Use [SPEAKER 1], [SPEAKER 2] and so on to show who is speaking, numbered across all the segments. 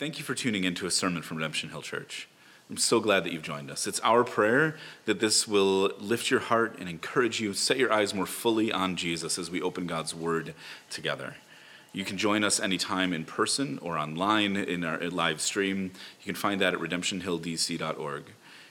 [SPEAKER 1] Thank you for tuning in to a sermon from Redemption Hill Church. I'm so glad that you've joined us. It's our prayer that this will lift your heart and encourage you, set your eyes more fully on Jesus as we open God's Word together. You can join us anytime in person or online in our live stream. You can find that at redemptionhilldc.org.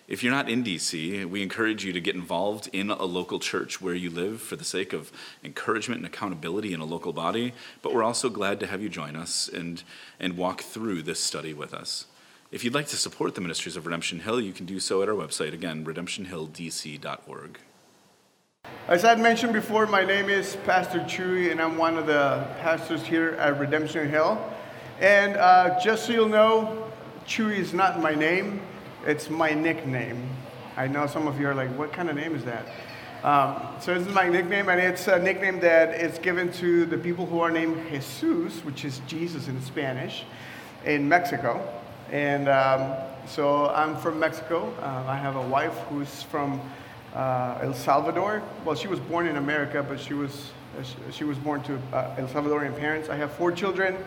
[SPEAKER 1] If you're not in DC, we encourage you to get involved in a local church where you live for the sake of encouragement and accountability in a local body. But we're also glad to have you join us and, and walk through this study with us. If you'd like to support the ministries of Redemption Hill, you can do so at our website, again, redemptionhilldc.org.
[SPEAKER 2] As I'd mentioned before, my name is Pastor Chuy, and I'm one of the pastors here at Redemption Hill. And uh, just so you'll know, Chuy is not my name. It's my nickname. I know some of you are like, what kind of name is that? Um, so this is my nickname, and it's a nickname that is given to the people who are named Jesus, which is Jesus in Spanish, in Mexico. And um, so I'm from Mexico. Uh, I have a wife who's from uh, El Salvador. Well, she was born in America, but she was she was born to uh, El Salvadorian parents. I have four children.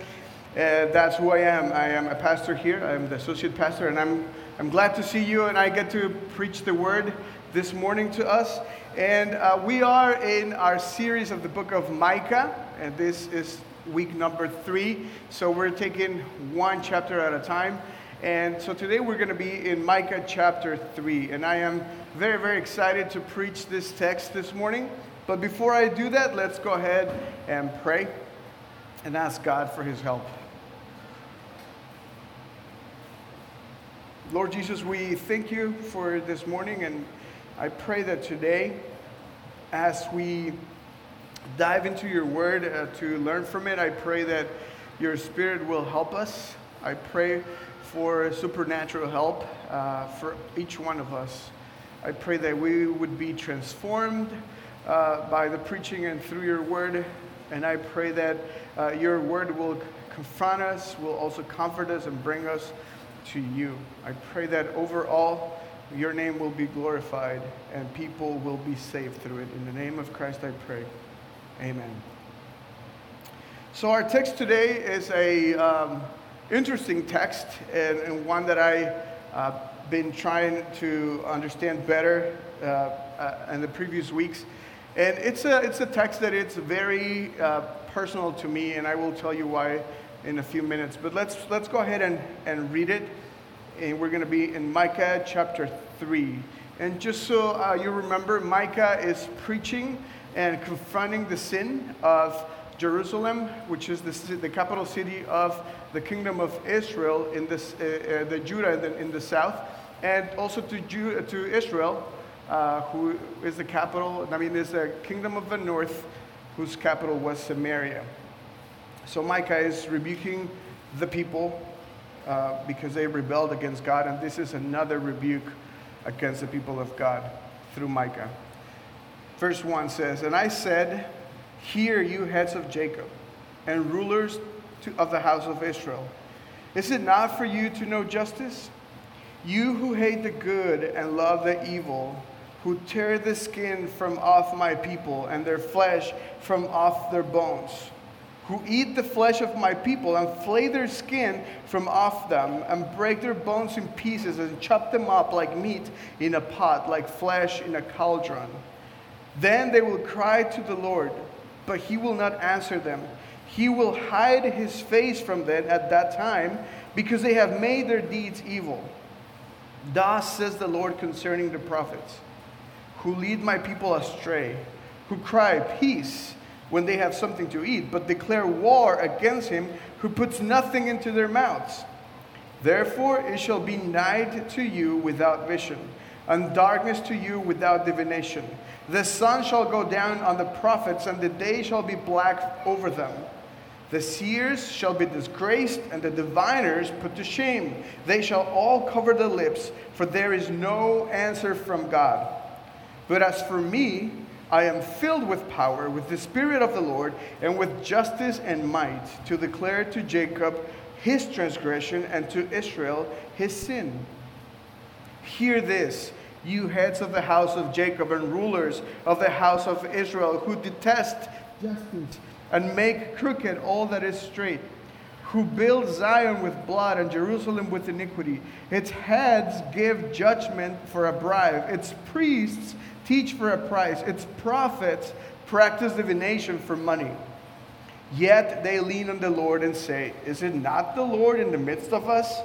[SPEAKER 2] That's who I am. I am a pastor here. I'm the associate pastor, and I'm I'm glad to see you, and I get to preach the word this morning to us. And uh, we are in our series of the book of Micah, and this is week number three. So we're taking one chapter at a time. And so today we're going to be in Micah chapter 3. And I am very, very excited to preach this text this morning. But before I do that, let's go ahead and pray and ask God for his help. Lord Jesus, we thank you for this morning, and I pray that today, as we dive into your word uh, to learn from it, I pray that your spirit will help us. I pray for supernatural help uh, for each one of us. I pray that we would be transformed uh, by the preaching and through your word. And I pray that uh, your word will confront us, will also comfort us, and bring us to you. I pray that overall your name will be glorified and people will be saved through it. In the name of Christ I pray. Amen. So our text today is a um, interesting text and, and, one that I uh, been trying to understand better uh, uh, in the previous weeks. And it's a, it's a text that it's very uh, personal to me, and I will tell you why in a few minutes. But let's, let's go ahead and, and read it. And we're going to be in Micah chapter 3. And just so uh, you remember, Micah is preaching and confronting the sin of Jerusalem, which is the, the capital city of the kingdom of Israel in this, uh, uh, the Judah in the, in the, south, and also to, to Israel, uh, who is the capital, I mean, is the kingdom of the north, whose capital was Samaria. So Micah is rebuking the people uh, because they rebelled against God, and this is another rebuke against the people of God through Micah. Verse 1 says, And I said, Hear, you heads of Jacob, and rulers to, of the house of Israel. Is it not for you to know justice? You who hate the good and love the evil, who tear the skin from off my people and their flesh from off their bones who eat the flesh of my people and flay their skin from off them and break their bones in pieces and chop them up like meat in a pot, like flesh in a cauldron. Then they will cry to the Lord, but he will not answer them. He will hide his face from them at that time because they have made their deeds evil. Thus says the Lord concerning the prophets, who lead my people astray, who cry, Peace when they have something to eat, but declare war against him who puts nothing into their mouths. Therefore it shall be night to you without vision, and darkness to you without divination. The sun shall go down on the prophets, and the day shall be black over them. The seers shall be disgraced, and the diviners put to shame. They shall all cover their lips, for there is no answer from God. But as for me, I am filled with power, with the Spirit of the Lord, and with justice and might, to declare to Jacob his transgression and to Israel his sin. Hear this, you heads of the house of Jacob and rulers of the house of Israel, who detest justice and make crooked all that is straight who build Zion with blood and Jerusalem with iniquity. Its heads give judgment for a bribe. Its priests teach for a price. Its prophets practice divination for money. Yet they lean on the Lord and say, Is it not the Lord in the midst of us?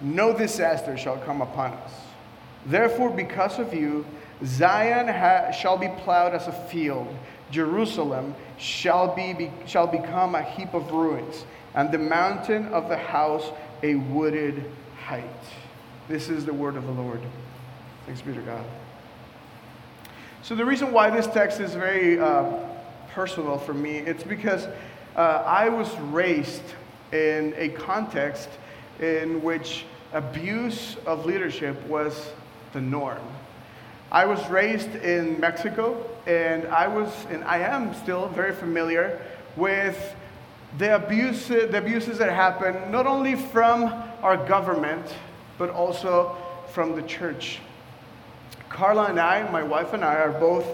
[SPEAKER 2] No disaster shall come upon us. Therefore, because of you, Zion ha- shall be plowed as a field, Jerusalem shall, be, be, shall become a heap of ruins, and the mountain of the house a wooded height. This is the word of the Lord. Thanks be to God. So, the reason why this text is very uh, personal for me, it's because uh, I was raised in a context in which abuse of leadership was the norm. I was raised in Mexico, and I was, and I am still very familiar with the, abuse, the abuses that happen not only from our government, but also from the church. Carla and I, my wife and I, are both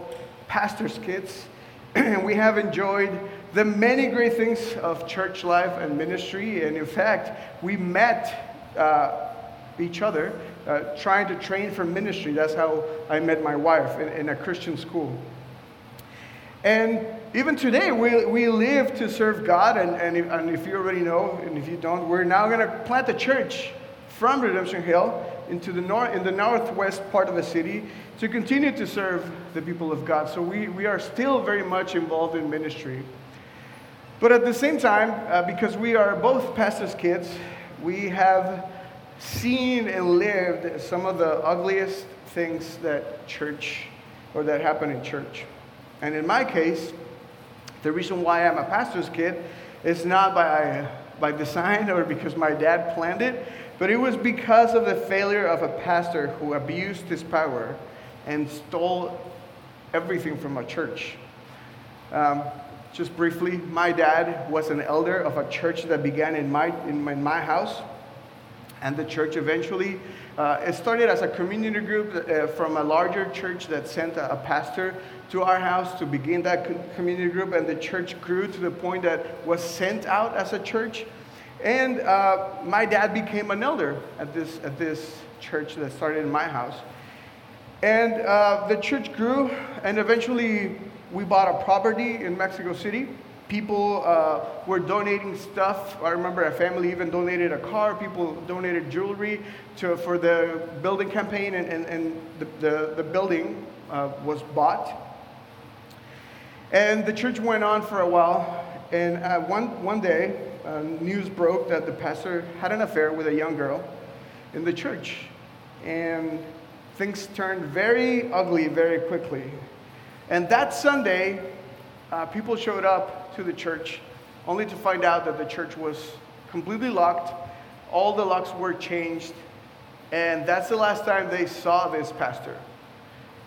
[SPEAKER 2] pastors' kids, and we have enjoyed the many great things of church life and ministry. And in fact, we met uh, each other uh, trying to train for ministry. That's how I met my wife in, in a Christian school. And even today, we, we live to serve God. And, and, if, and if you already know, and if you don't, we're now going to plant a church from Redemption Hill into the north, in the northwest part of the city to continue to serve the people of God. So we, we are still very much involved in ministry. But at the same time, uh, because we are both pastors' kids, we have seen and lived some of the ugliest things that church or that happen in church. And in my case, the reason why I'm a pastor's kid is not by, by design or because my dad planned it, but it was because of the failure of a pastor who abused his power and stole everything from a church. Um, just briefly, my dad was an elder of a church that began in my, in my, in my house and the church eventually. Uh, it started as a community group uh, from a larger church that sent a, a, pastor to our house to begin that co- community group, and the church grew to the point that was sent out as a church. And uh, my dad became an elder at this, at this church that started in my house. And uh, the church grew, and eventually we bought a property in Mexico City people uh, were donating stuff. I remember a family even donated a car. People donated jewelry to, for the building campaign, and, and, and the, the, the building uh, was bought. And the church went on for a while. And uh, one, one day, uh, news broke that the pastor had an affair with a young girl in the church. And things turned very ugly very quickly. And that Sunday, uh, people showed up to the church, only to find out that the church was completely locked. All the locks were changed, and that's the last time they saw this pastor.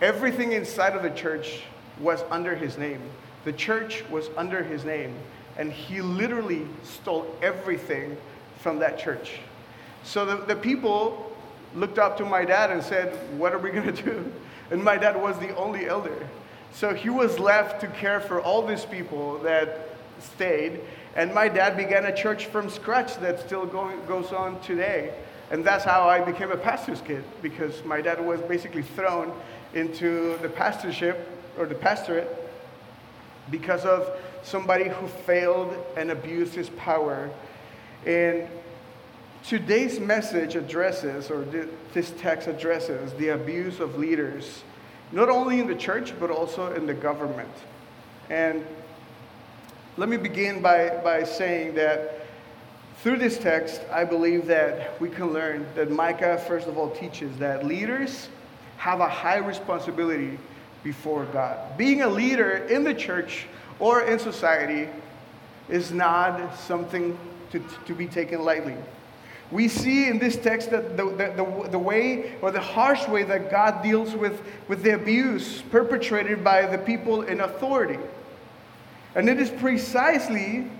[SPEAKER 2] Everything inside of the church was under his name. The church was under his name, and he literally stole everything from that church. So the, the people looked up to my dad and said, What are we going to do? And my dad was the only elder. So he was left to care for all these people that stayed. And my dad began a church from scratch that still goes on today. And that's how I became a pastor's kid, because my dad was basically thrown into the pastorship or the pastorate because of somebody who failed and abused his power. And today's message addresses, or this text addresses, the abuse of leaders not only in the church, but also in the government. And let me begin by, by saying that through this text, I believe that we can learn that Micah, first of all, teaches that leaders have a high responsibility before God. Being a leader in the church or in society is not something to, to be taken lightly. We see in this text that the, the, the, the, way or the harsh way that God deals with, with the abuse perpetrated by the people in authority. And it is precisely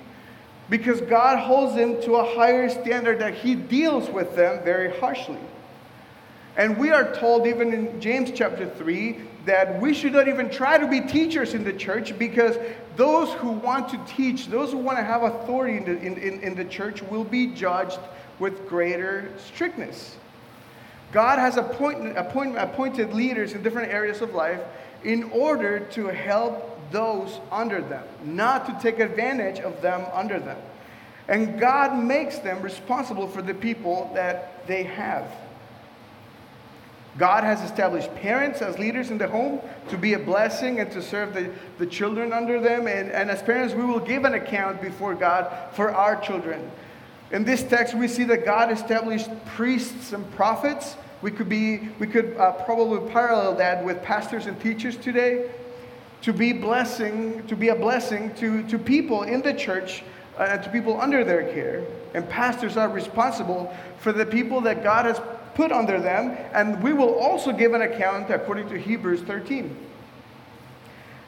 [SPEAKER 2] because God holds them to a higher standard that He deals with them very harshly. And we are told, even in James chapter 3, that we should not even try to be teachers in the church because those who want to teach, those who want to have authority in the, in, in, in the church, will be judged with greater strictness. God has appointed, appoint, appointed leaders in different areas of life in order to help those under them, not to take advantage of them under them. And God makes them responsible for the people that they have. God has established parents as leaders in the home to be a blessing and to serve the, the children under them. And, and as parents, we will give an account before God for our children. In this text, we see that God established priests and prophets. We could, be, we could uh, probably parallel that with pastors and teachers today to be blessing, to be a blessing to, to people in the church uh, and to people under their care. And pastors are responsible for the people that God has put under them, and we will also give an account according to Hebrews 13.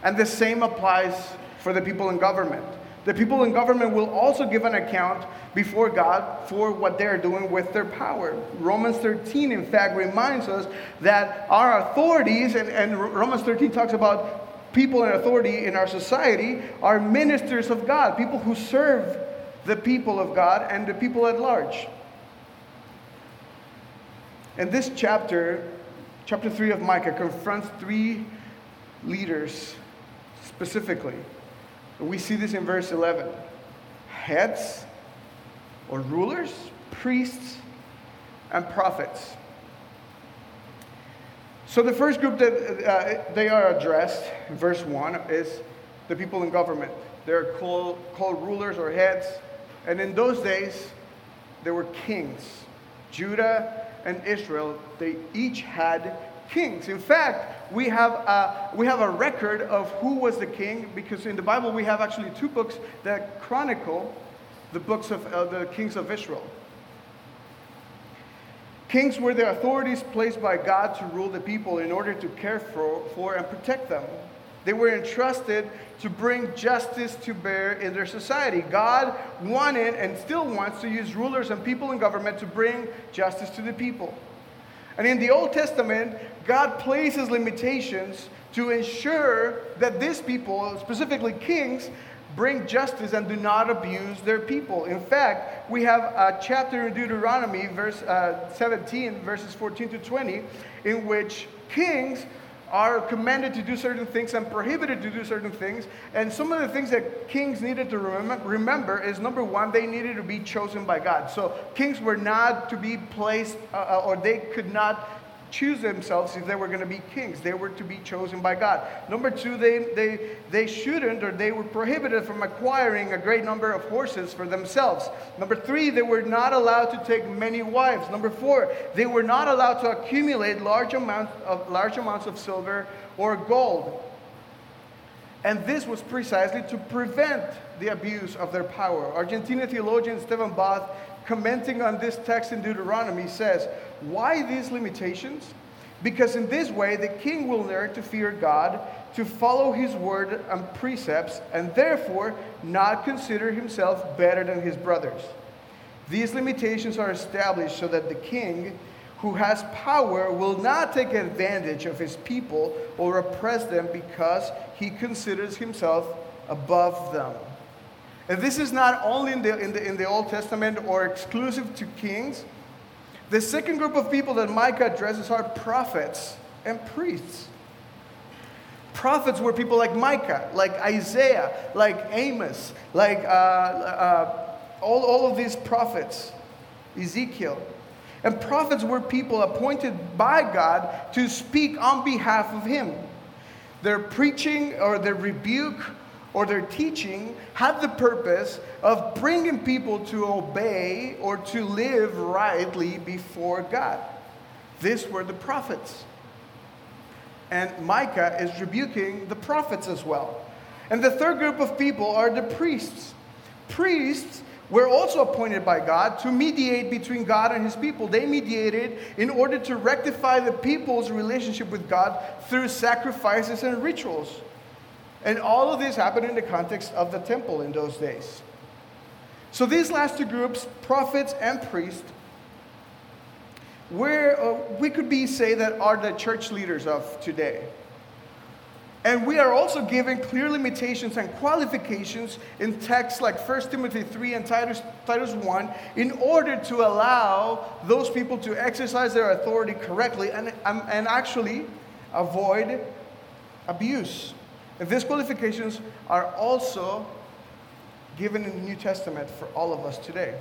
[SPEAKER 2] And the same applies for the people in government. The people in government will also give an account before God for what they're doing with their power. Romans 13, in fact, reminds us that our authorities, and, and Romans 13 talks about people in authority in our society, are ministers of God, people who serve the people of God and the people at large. And this chapter, chapter 3 of Micah, confronts three leaders specifically. We see this in verse 11 heads or rulers, priests, and prophets. So, the first group that uh, they are addressed, verse 1, is the people in government. They're called, called rulers or heads. And in those days, there were kings. Judah and Israel, they each had kings. In fact, we have, a, we have a record of who was the king because in the Bible we have actually two books that chronicle the books of uh, the kings of Israel. Kings were the authorities placed by God to rule the people in order to care for, for and protect them. They were entrusted to bring justice to bear in their society. God wanted and still wants to use rulers and people in government to bring justice to the people. And in the Old Testament, God places limitations to ensure that these people, specifically kings, bring justice and do not abuse their people. In fact, we have a chapter in Deuteronomy, verse uh, 17, verses 14 to 20, in which kings are commanded to do certain things and prohibited to do certain things. And some of the things that kings needed to remember is number one, they needed to be chosen by God. So kings were not to be placed, uh, uh or they could not choose themselves if they were going to be kings. They were to be chosen by God. Number two, they, they, they shouldn't or they were prohibited from acquiring a great number of horses for themselves. Number three, they were not allowed to take many wives. Number four, they were not allowed to accumulate large amounts of, large amounts of silver or gold. And this was precisely to prevent the abuse of their power. Argentine theologian Stephen Voth commenting on this text in Deuteronomy, says, Why these limitations? Because in this way the king will learn to fear God, to follow his word and precepts, and therefore not consider himself better than his brothers. These limitations are established so that the king who has power will not take advantage of his people or oppress them because he considers himself above them. And this is not only in the, in, the, in the Old Testament or exclusive to kings. The second group of people that Micah addresses are prophets and priests. Prophets were people like Micah, like Isaiah, like Amos, like uh, uh, all, all of these prophets, Ezekiel. And prophets were people appointed by God to speak on behalf of Him. Their preaching or their rebuke or their teaching had the purpose of bringing people to obey or to live rightly before God. These were the prophets. And Micah is rebuking the prophets as well. And the third group of people are the priests. Priests were also appointed by God to mediate between God and his people. They mediated in order to rectify the people's relationship with God through sacrifices and rituals. And all of this happened in the context of the temple in those days. So these last two groups, prophets and priests, where uh, we could be say that are the church leaders of today. And we are also given clear limitations and qualifications in texts like 1 Timothy 3 and Titus, Titus 1 in order to allow those people to exercise their authority correctly and, um, and actually avoid abuse. And these qualifications are also given in the New Testament for all of us today.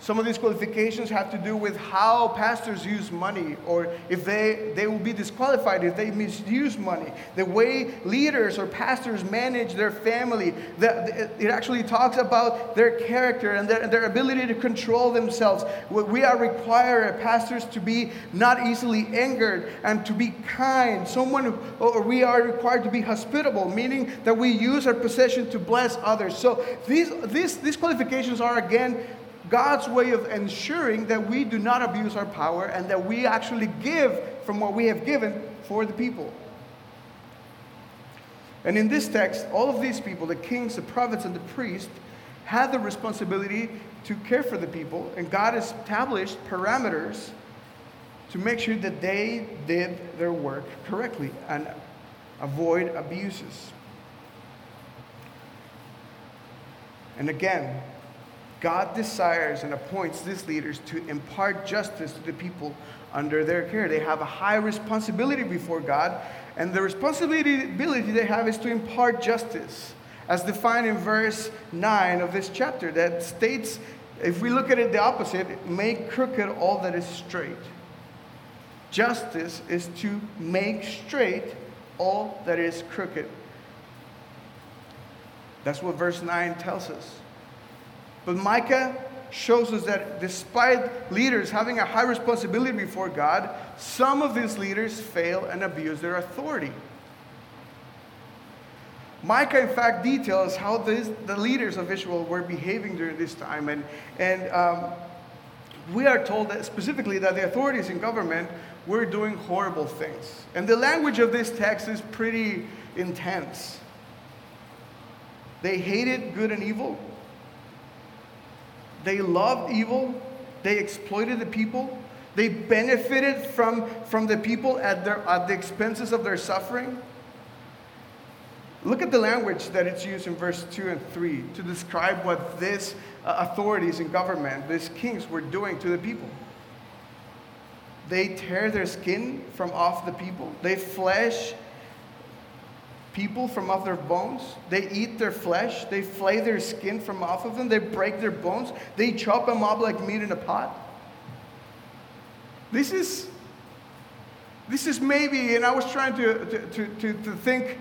[SPEAKER 2] Some of these qualifications have to do with how pastors use money, or if they, they will be disqualified if they misuse money. The way leaders or pastors manage their family. The, it actually talks about their character and their, their ability to control themselves. We are required as pastors to be not easily angered and to be kind. Someone, or we are required to be hospitable, meaning that we use our possession to bless others. So these, these, these qualifications are again God's way of ensuring that we do not abuse our power and that we actually give from what we have given for the people. And in this text, all of these people, the kings, the prophets, and the priests, had the responsibility to care for the people, and God established parameters to make sure that they did their work correctly and avoid abuses. And again, God desires and appoints these leaders to impart justice to the people under their care. They have a high responsibility before God, and the responsibility they have is to impart justice, as defined in verse 9 of this chapter, that states, if we look at it the opposite, make crooked all that is straight. Justice is to make straight all that is crooked. That's what verse 9 tells us. But Micah shows us that despite leaders having a high responsibility before God, some of these leaders fail and abuse their authority. Micah, in fact, details how this, the leaders of Israel were behaving during this time. And, and um, we are told that specifically that the authorities in government were doing horrible things. And the language of this text is pretty intense. They hated good and evil, they loved evil, they exploited the people, they benefited from, from the people at, their, at the expenses of their suffering. Look at the language that it's used in verse 2 and 3 to describe what these uh, authorities in government, these kings, were doing to the people. They tear their skin from off the people, they flesh people from off their bones. They eat their flesh. They flay their skin from off of them. They break their bones. They chop them up like meat in a pot. This is, this is maybe, and I was trying to, to, to, to, think,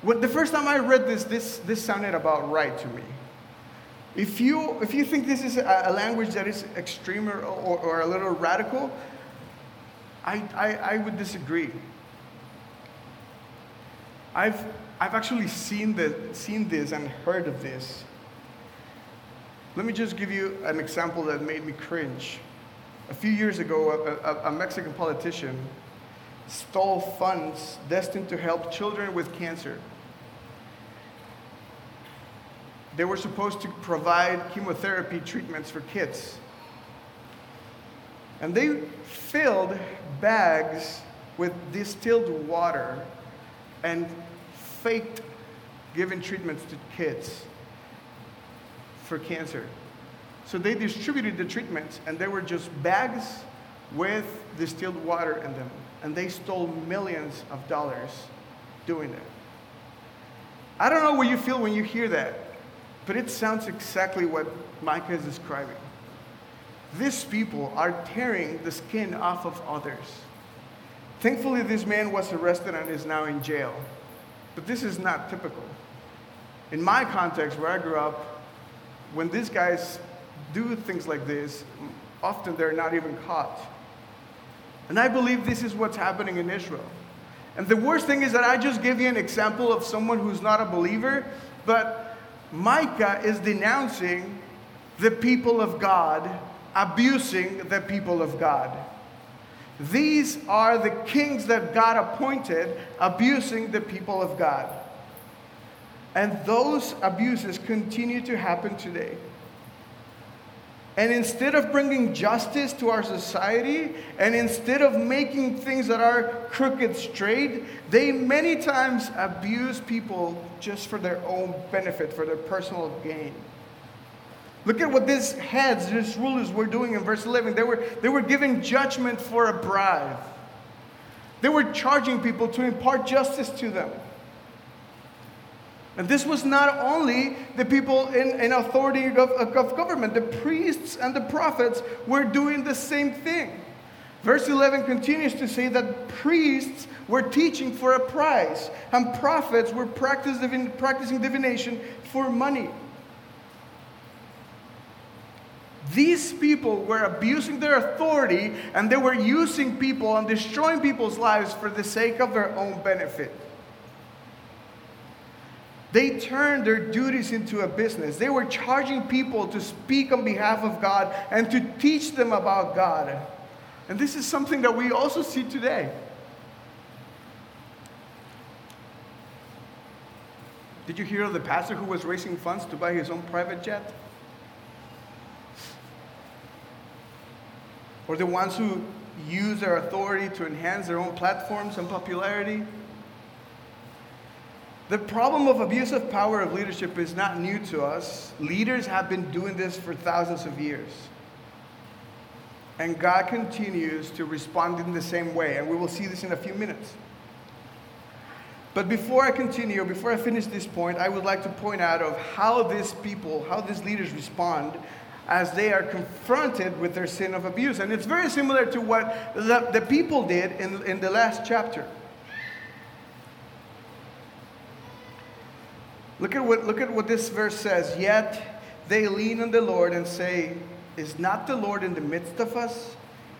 [SPEAKER 2] when the first time I read this, this, this sounded about right to me. If you, if you think this is a, a language that is extreme or, or, or a little radical, I, I, I would disagree. I've, I've actually seen, the, seen this and heard of this. Let me just give you an example that made me cringe. A few years ago, a, a, a Mexican politician stole funds destined to help children with cancer. They were supposed to provide chemotherapy treatments for kids. And they filled bags with distilled water and faked giving treatments to kids for cancer. So they distributed the treatments, and they were just bags with distilled water in them. And they stole millions of dollars doing it. I don't know what you feel when you hear that, but it sounds exactly what Micah is describing. These people are tearing the skin off of others Thankfully, this man was arrested and is now in jail. But this is not typical. In my context, where I grew up, when these guys do things like this, often they're not even caught. And I believe this is what's happening in Israel. And the worst thing is that I just give you an example of someone who's not a believer, but Micah is denouncing the people of God, abusing the people of God. These are the kings that God appointed abusing the people of God. And those abuses continue to happen today. And instead of bringing justice to our society, and instead of making things that are crooked straight, they many times abuse people just for their own benefit, for their personal gain. Look at what these heads, these rulers were doing in verse 11. They were, they were giving judgment for a bribe. They were charging people to impart justice to them. And this was not only the people in, in authority of, of government, the priests and the prophets were doing the same thing. Verse 11 continues to say that priests were teaching for a price, and prophets were practicing, practicing divination for money. These people were abusing their authority and they were using people and destroying people's lives for the sake of their own benefit. They turned their duties into a business. They were charging people to speak on behalf of God and to teach them about God. And this is something that we also see today. Did you hear of the pastor who was raising funds to buy his own private jet? Or the ones who use their authority to enhance their own platforms and popularity? The problem of abuse of power of leadership is not new to us. Leaders have been doing this for thousands of years. And God continues to respond in the same way, and we will see this in a few minutes. But before I continue, before I finish this point, I would like to point out of how these people, how these leaders respond as they are confronted with their sin of abuse. And it's very similar to what the, the people did in, in the last chapter. Look at what, look at what this verse says. Yet they lean on the Lord and say, Is not the Lord in the midst of us?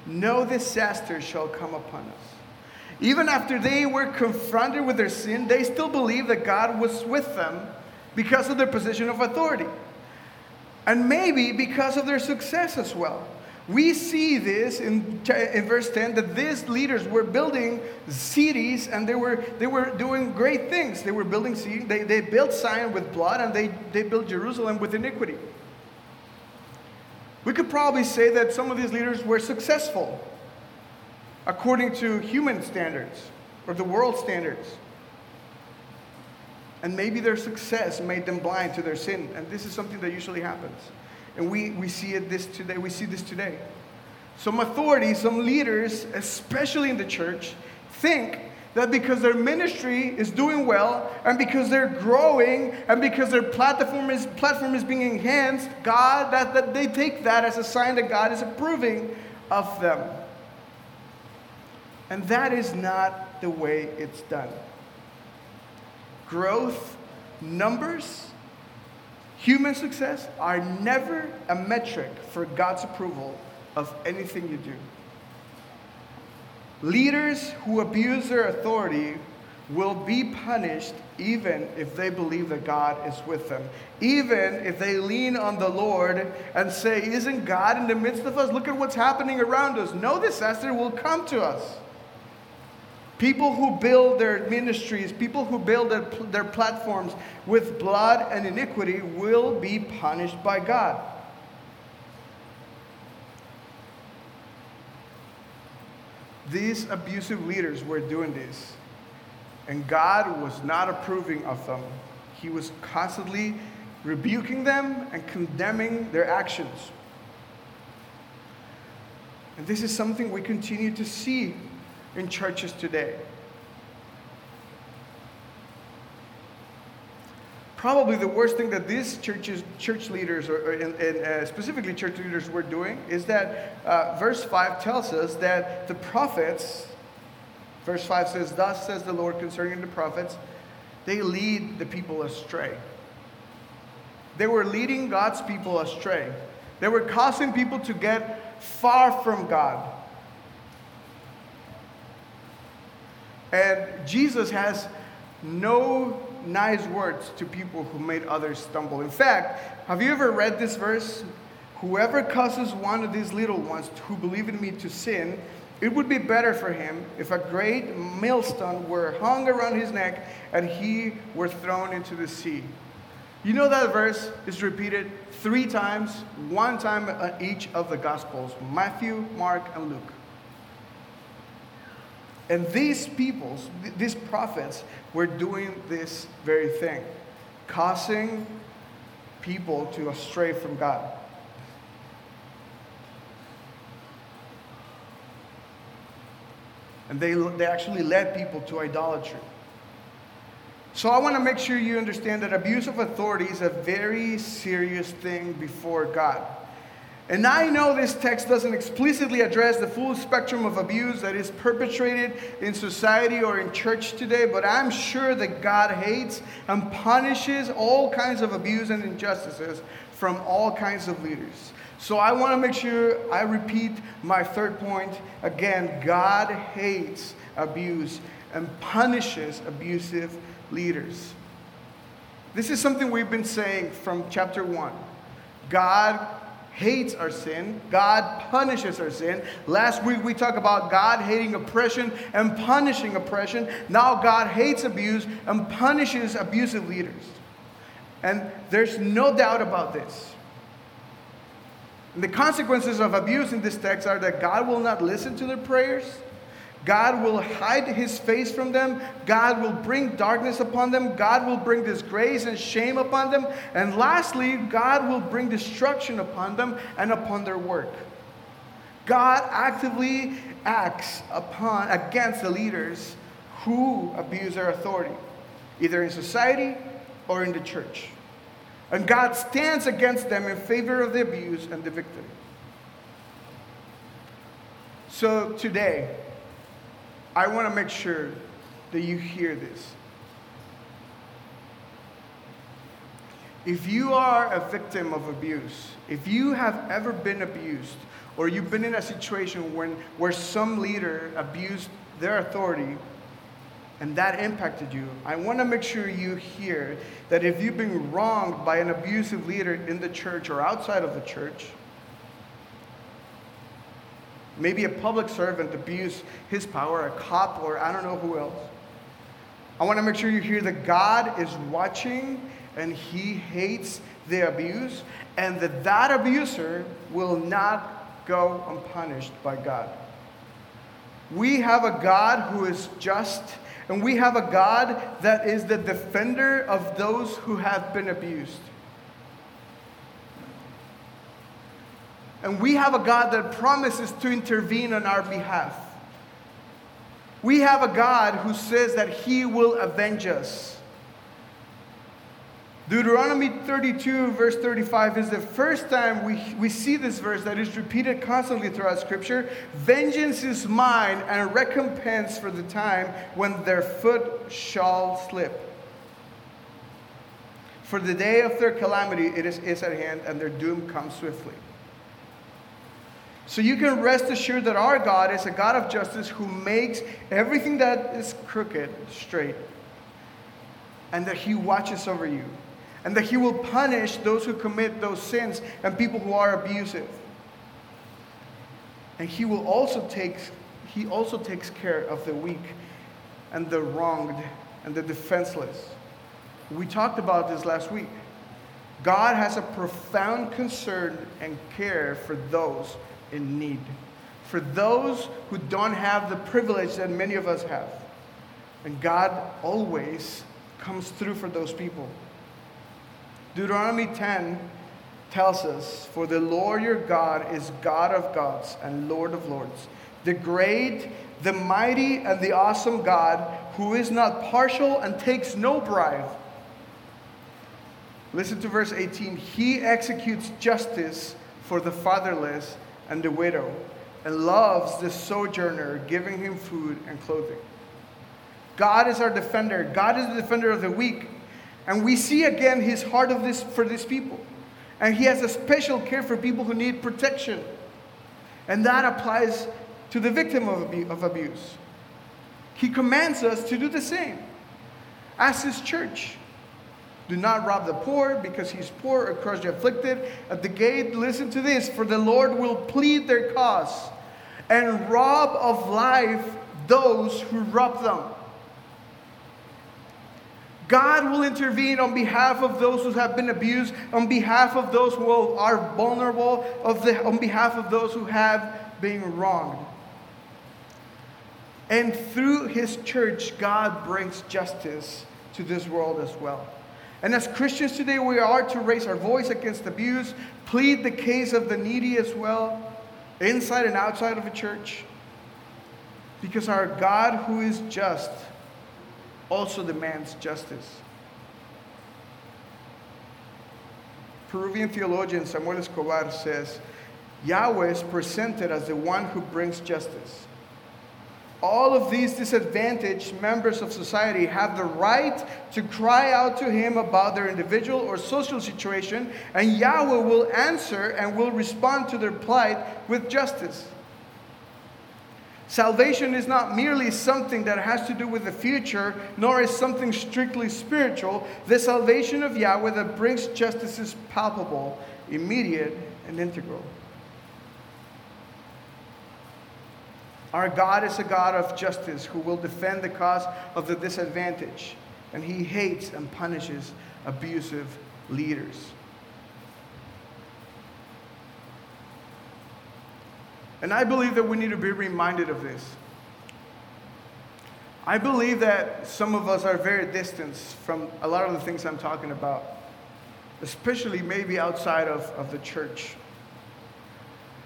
[SPEAKER 2] No disaster shall come upon us. Even after they were confronted with their sin, they still believed that God was with them because of their position of authority. And maybe because of their success as well. We see this in, in verse 10 that these leaders were building cities and they were, they were doing great things. They were building cities, they, they built Zion with blood and they, they built Jerusalem with iniquity. We could probably say that some of these leaders were successful according to human standards or the world standards. And maybe their success made them blind to their sin. And this is something that usually happens. And we, we see it this today. We see this today. Some authorities, some leaders, especially in the church, think that because their ministry is doing well and because they're growing and because their platform is, platform is being enhanced, God, that, that they take that as a sign that God is approving of them. And that is not the way it's done. Growth, numbers, Human success are never a metric for God's approval of anything you do. Leaders who abuse their authority will be punished even if they believe that God is with them. Even if they lean on the Lord and say, Isn't God in the midst of us? Look at what's happening around us. No disaster will come to us. People who build their ministries, people who build their, their platforms with blood and iniquity will be punished by God. These abusive leaders were doing this, and God was not approving of them. He was constantly rebuking them and condemning their actions. And this is something we continue to see in churches today. Probably the worst thing that these churches, church leaders, or, and, and uh, specifically church leaders, were doing is that uh, verse 5 tells us that the prophets, verse 5 says, Thus says the Lord concerning the prophets, they lead the people astray. They were leading God's people astray. They were causing people to get far from God. And Jesus has no nice words to people who made others stumble. In fact, have you ever read this verse? Whoever causes one of these little ones who believe in me to sin, it would be better for him if a great millstone were hung around his neck and he were thrown into the sea. You know that verse is repeated three times, one time in each of the Gospels Matthew, Mark, and Luke. And these peoples, these prophets, were doing this very thing, causing people to astray from God. And they, they actually led people to idolatry. So I want to make sure you understand that abuse of authority is a very serious thing before God. And I know this text doesn't explicitly address the full spectrum of abuse that is perpetrated in society or in church today, but I'm sure that God hates and punishes all kinds of abuse and injustices from all kinds of leaders. So I want to make sure I repeat my third point again God hates abuse and punishes abusive leaders. This is something we've been saying from chapter 1. God hates our sin, God punishes our sin. Last week we talked about God hating oppression and punishing oppression. Now God hates abuse and punishes abusive leaders. And there's no doubt about this. And the consequences of abuse in this text are that God will not listen to their prayers. God will hide his face from them. God will bring darkness upon them. God will bring disgrace and shame upon them. And lastly, God will bring destruction upon them and upon their work. God actively acts upon against the leaders who abuse their authority, either in society or in the church. And God stands against them in favor of the abuse and the victim. So today, I want to make sure that you hear this. If you are a victim of abuse, if you have ever been abused, or you've been in a situation when, where some leader abused their authority and that impacted you, I want to make sure you hear that if you've been wronged by an abusive leader in the church or outside of the church, Maybe a public servant abused his power, a cop, or I don't know who else. I want to make sure you hear that God is watching and he hates the abuse, and that that abuser will not go unpunished by God. We have a God who is just, and we have a God that is the defender of those who have been abused. And we have a God that promises to intervene on our behalf. We have a God who says that he will avenge us. Deuteronomy 32, verse 35, is the first time we, we see this verse that is repeated constantly throughout Scripture. Vengeance is mine and recompense for the time when their foot shall slip. For the day of their calamity it is, is at hand, and their doom comes swiftly. So you can rest assured that our God is a God of justice who makes everything that is crooked straight. And that He watches over you. And that He will punish those who commit those sins and people who are abusive. And He will also take, He also takes care of the weak and the wronged and the defenseless. We talked about this last week. God has a profound concern and care for those in need, for those who don't have the privilege that many of us have. And God always comes through for those people. Deuteronomy 10 tells us, For the Lord your God is God of gods and Lord of lords, the great, the mighty, and the awesome God who is not partial and takes no bribe. Listen to verse 18. He executes justice for the fatherless and the widow, and loves the sojourner, giving him food and clothing. God is our defender. God is the defender of the weak. And we see again his heart of this for these people. And he has a special care for people who need protection. And that applies to the victim of abuse. He commands us to do the same as his church. Do not rob the poor because he's poor or crush the afflicted. At the gate, listen to this for the Lord will plead their cause and rob of life those who rob them. God will intervene on behalf of those who have been abused, on behalf of those who are vulnerable, of the, on behalf of those who have been wronged. And through his church, God brings justice to this world as well. And as Christians today, we are to raise our voice against abuse, plead the case of the needy as well, inside and outside of a church. Because our God, who is just, also demands justice. Peruvian theologian Samuel Escobar says Yahweh is presented as the one who brings justice. All of these disadvantaged members of society have the right to cry out to Him about their individual or social situation, and Yahweh will answer and will respond to their plight with justice. Salvation is not merely something that has to do with the future, nor is something strictly spiritual. The salvation of Yahweh that brings justice is palpable, immediate, and integral. Our God is a God of justice who will defend the cause of the disadvantaged, and he hates and punishes abusive leaders. And I believe that we need to be reminded of this. I believe that some of us are very distant from a lot of the things I'm talking about, especially maybe outside of, of the church.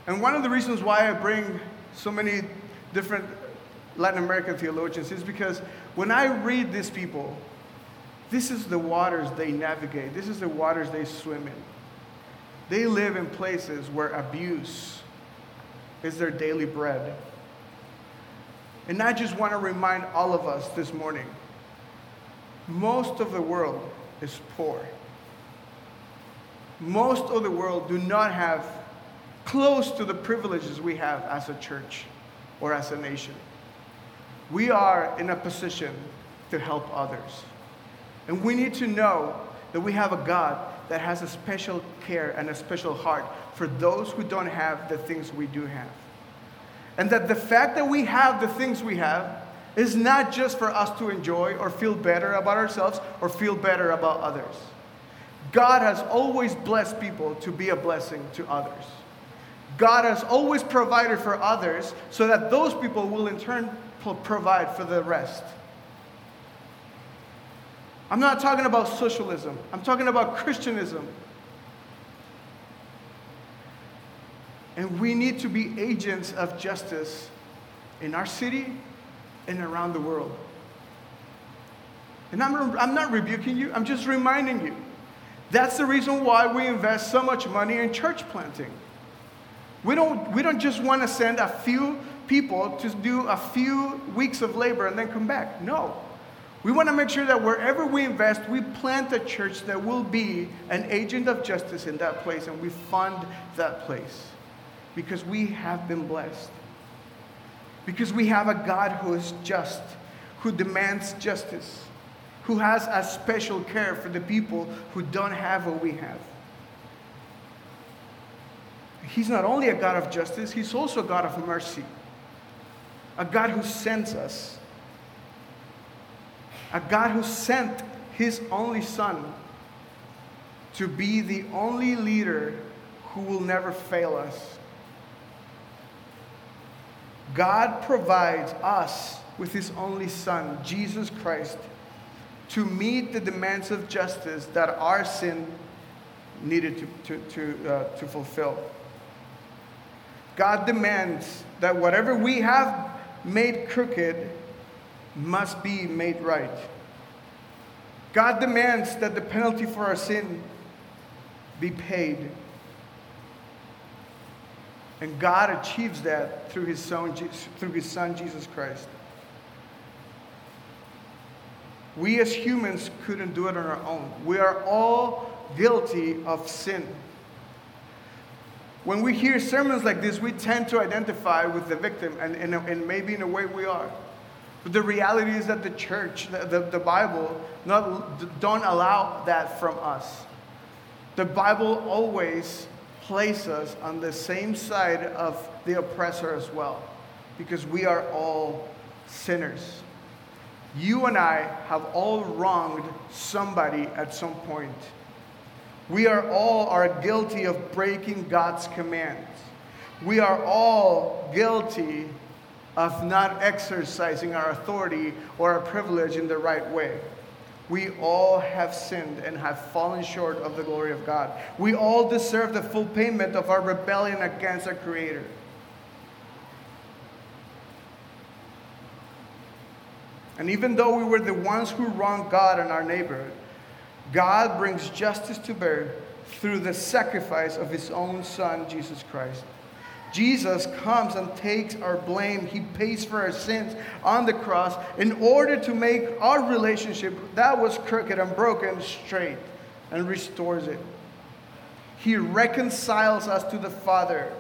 [SPEAKER 2] And one of the reasons why I bring so many different Latin American theologians is because when I read these people, this is the waters they navigate, this is the waters they swim in. They live in places where abuse, is their daily bread. And I just want to remind all of us this morning most of the world is poor. Most of the world do not have close to the privileges we have as a church or as a nation. We are in a position to help others. And we need to know that we have a God that has a special care and a special heart for those who don't have the things we do have. And that the fact that we have the things we have is not just for us to enjoy or feel better about ourselves or feel better about others. God has always blessed people to be a blessing to others. God has always provided for others so that those people will in turn provide for the rest. I'm not talking about socialism, I'm talking about Christianism. And we need to be agents of justice in our city and around the world. And I'm, I'm not rebuking you, I'm just reminding you. That's the reason why we invest so much money in church planting. We don't, we don't just want to send a few people to do a few weeks of labor and then come back. No. We want to make sure that wherever we invest, we plant a church that will be an agent of justice in that place and we fund that place because we have been blessed. Because we have a God who is just, who demands justice, who has a special care for the people who don't have what we have. He's not only a God of justice, He's also a God of mercy, a God who sends us, a God who sent His only Son to be the only leader who will never fail us. God provides us with His only Son, Jesus Christ, to meet the demands of justice that our sin needed to, to, to, uh, to fulfill. God demands that whatever we have made crooked must be made right. God demands that the penalty for our sin be paid. And God achieves that through his son, through his son Jesus Christ. We as humans couldn't do it on our own. We are all guilty of sin. When we hear sermons like this, we tend to identify with the victim, and, and, and maybe in a way we are. But the reality is that the church, the, the, the Bible, not, don't allow that from us. The Bible always places us on the same side of the oppressor as well, because we are all sinners. You and I have all wronged somebody at some point. We are all are guilty of breaking God's commands. We are all guilty of not exercising our authority or our privilege in the right way. We all have sinned and have fallen short of the glory of God. We all deserve the full payment of our rebellion against our Creator. And even though we were the ones who wronged God and our neighbor, God brings justice to bear through the sacrifice of his own Son, Jesus Christ. Jesus comes and takes our blame. He pays for our sins on the cross in order to make our relationship that was crooked and broken straight and restores it. He reconciles us to the Father.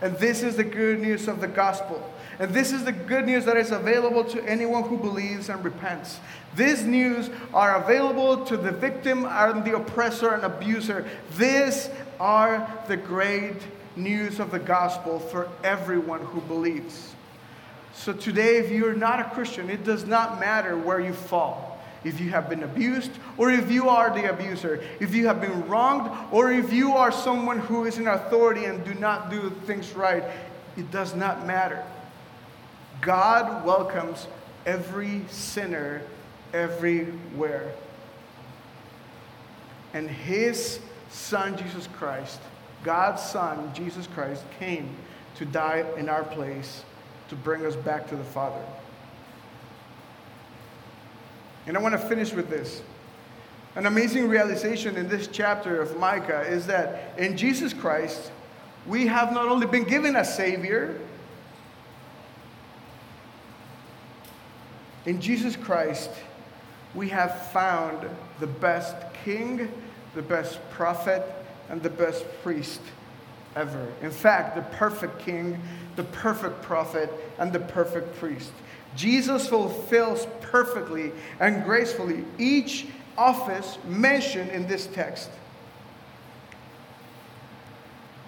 [SPEAKER 2] And this is the good news of the gospel. And this is the good news that is available to anyone who believes and repents. These news are available to the victim and the oppressor and abuser. These are the great news of the gospel for everyone who believes. So today, if you're not a Christian, it does not matter where you fall. If you have been abused, or if you are the abuser, if you have been wronged, or if you are someone who is in authority and do not do things right, it does not matter. God welcomes every sinner everywhere. And his son, Jesus Christ, God's Son, Jesus Christ, came to die in our place to bring us back to the Father. And I want to finish with this. An amazing realization in this chapter of Micah is that in Jesus Christ, we have not only been given a Savior, in Jesus Christ, we have found the best King, the best prophet, and the best priest ever. In fact, the perfect king, the perfect prophet, and the perfect priest. Jesus fulfills perfectly and gracefully each office mentioned in this text.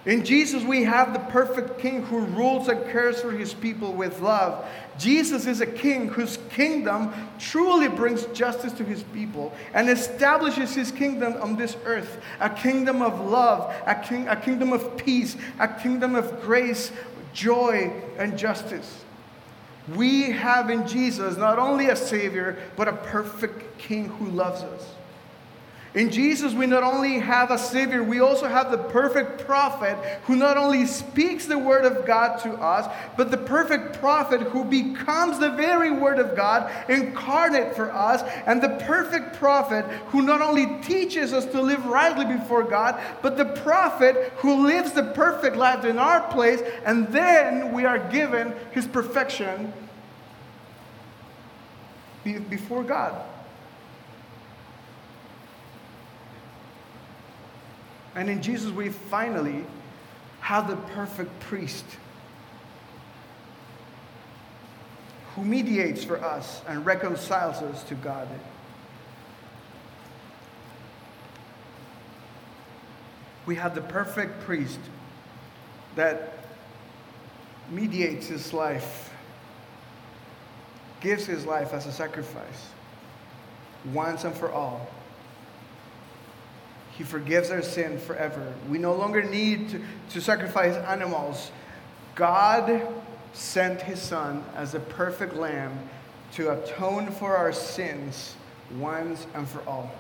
[SPEAKER 2] In Jesus, we have the perfect king who rules and cares for his people with love. Jesus is a king whose kingdom truly brings justice to his people and establishes his kingdom on this earth a kingdom of love, a, king, a kingdom of peace, a kingdom of grace, joy, and justice. We have in Jesus not only a Savior, but a perfect king who loves us. In Jesus, we not only have a Savior, we also have the perfect prophet who not only speaks the Word of God to us, but the perfect prophet who becomes the very Word of God incarnate for us, and the perfect prophet who not only teaches us to live rightly before God, but the prophet who lives the perfect life in our place, and then we are given his perfection before God. And in Jesus, we finally have the perfect priest who mediates for us and reconciles us to God. We have the perfect priest that mediates his life, gives his life as a sacrifice, once and for all. He forgives our sin forever. We no longer need to, to sacrifice animals. God sent his son as a perfect lamb to atone for our sins once and for all.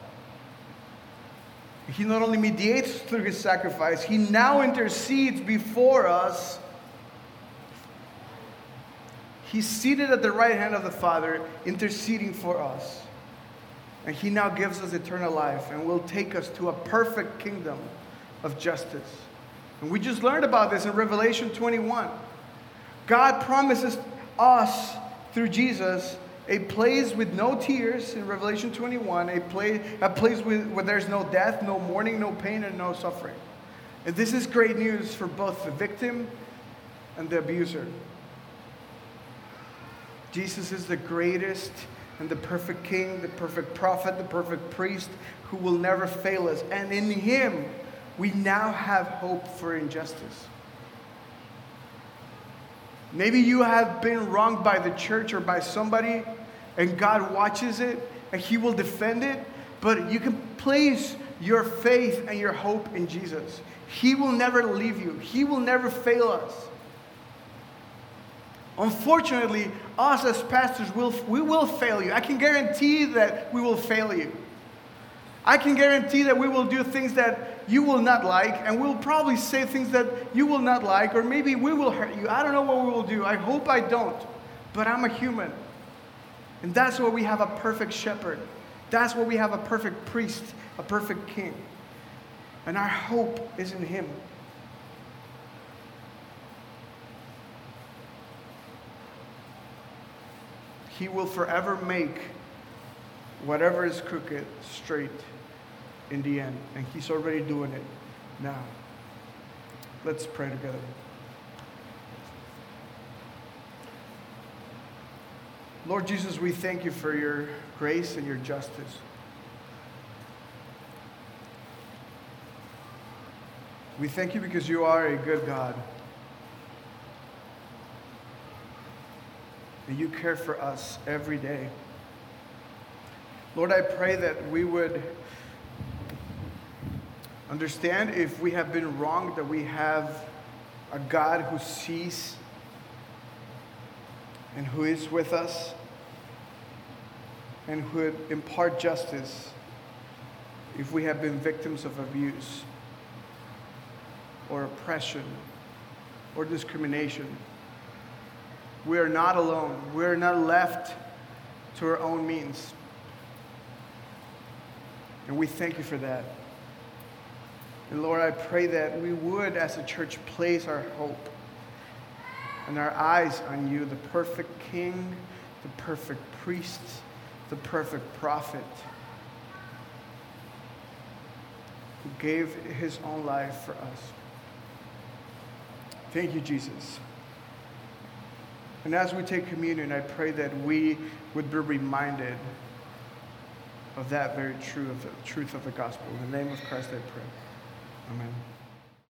[SPEAKER 2] He not only mediates through his sacrifice, he now intercedes before us. He's seated at the right hand of the Father, interceding for us. And he now gives us eternal life and will take us to a perfect kingdom of justice. And we just learned about this in Revelation 21. God promises us through Jesus a place with no tears in Revelation 21, a place, a place with, where there's no death, no mourning, no pain, and no suffering. And this is great news for both the victim and the abuser. Jesus is the greatest and the perfect king, the perfect prophet, the perfect priest who will never fail us. And in him, we now have hope for injustice. Maybe you have been wronged by the church or by somebody, and God watches it and He will defend it, but you can place your faith and your hope in Jesus. He will never leave you, He will never fail us. Unfortunately, us as pastors, will, we will fail you. I can guarantee that we will fail you. I can guarantee that we will do things that you will not like, and we'll probably say things that you will not like, or maybe we will hurt you. I don't know what we will do. I hope I don't, but I'm a human. And that's why we have a perfect shepherd. That's why we have a perfect priest, a perfect king. And our hope is in him. He will forever make whatever is crooked straight in the end. And He's already doing it now. Let's pray together. Lord Jesus, we thank you for your grace and your justice. We thank you because you are a good God. And you care for us every day. Lord, I pray that we would understand if we have been wrong, that we have a God who sees and who is with us and who would impart justice if we have been victims of abuse or oppression or discrimination. We are not alone. We are not left to our own means. And we thank you for that. And Lord, I pray that we would, as a church, place our hope and our eyes on you, the perfect King, the perfect priest, the perfect prophet, who gave his own life for us. Thank you, Jesus. And as we take communion, I pray that we would be reminded of that very the truth of the gospel. In the name of Christ I pray. Amen.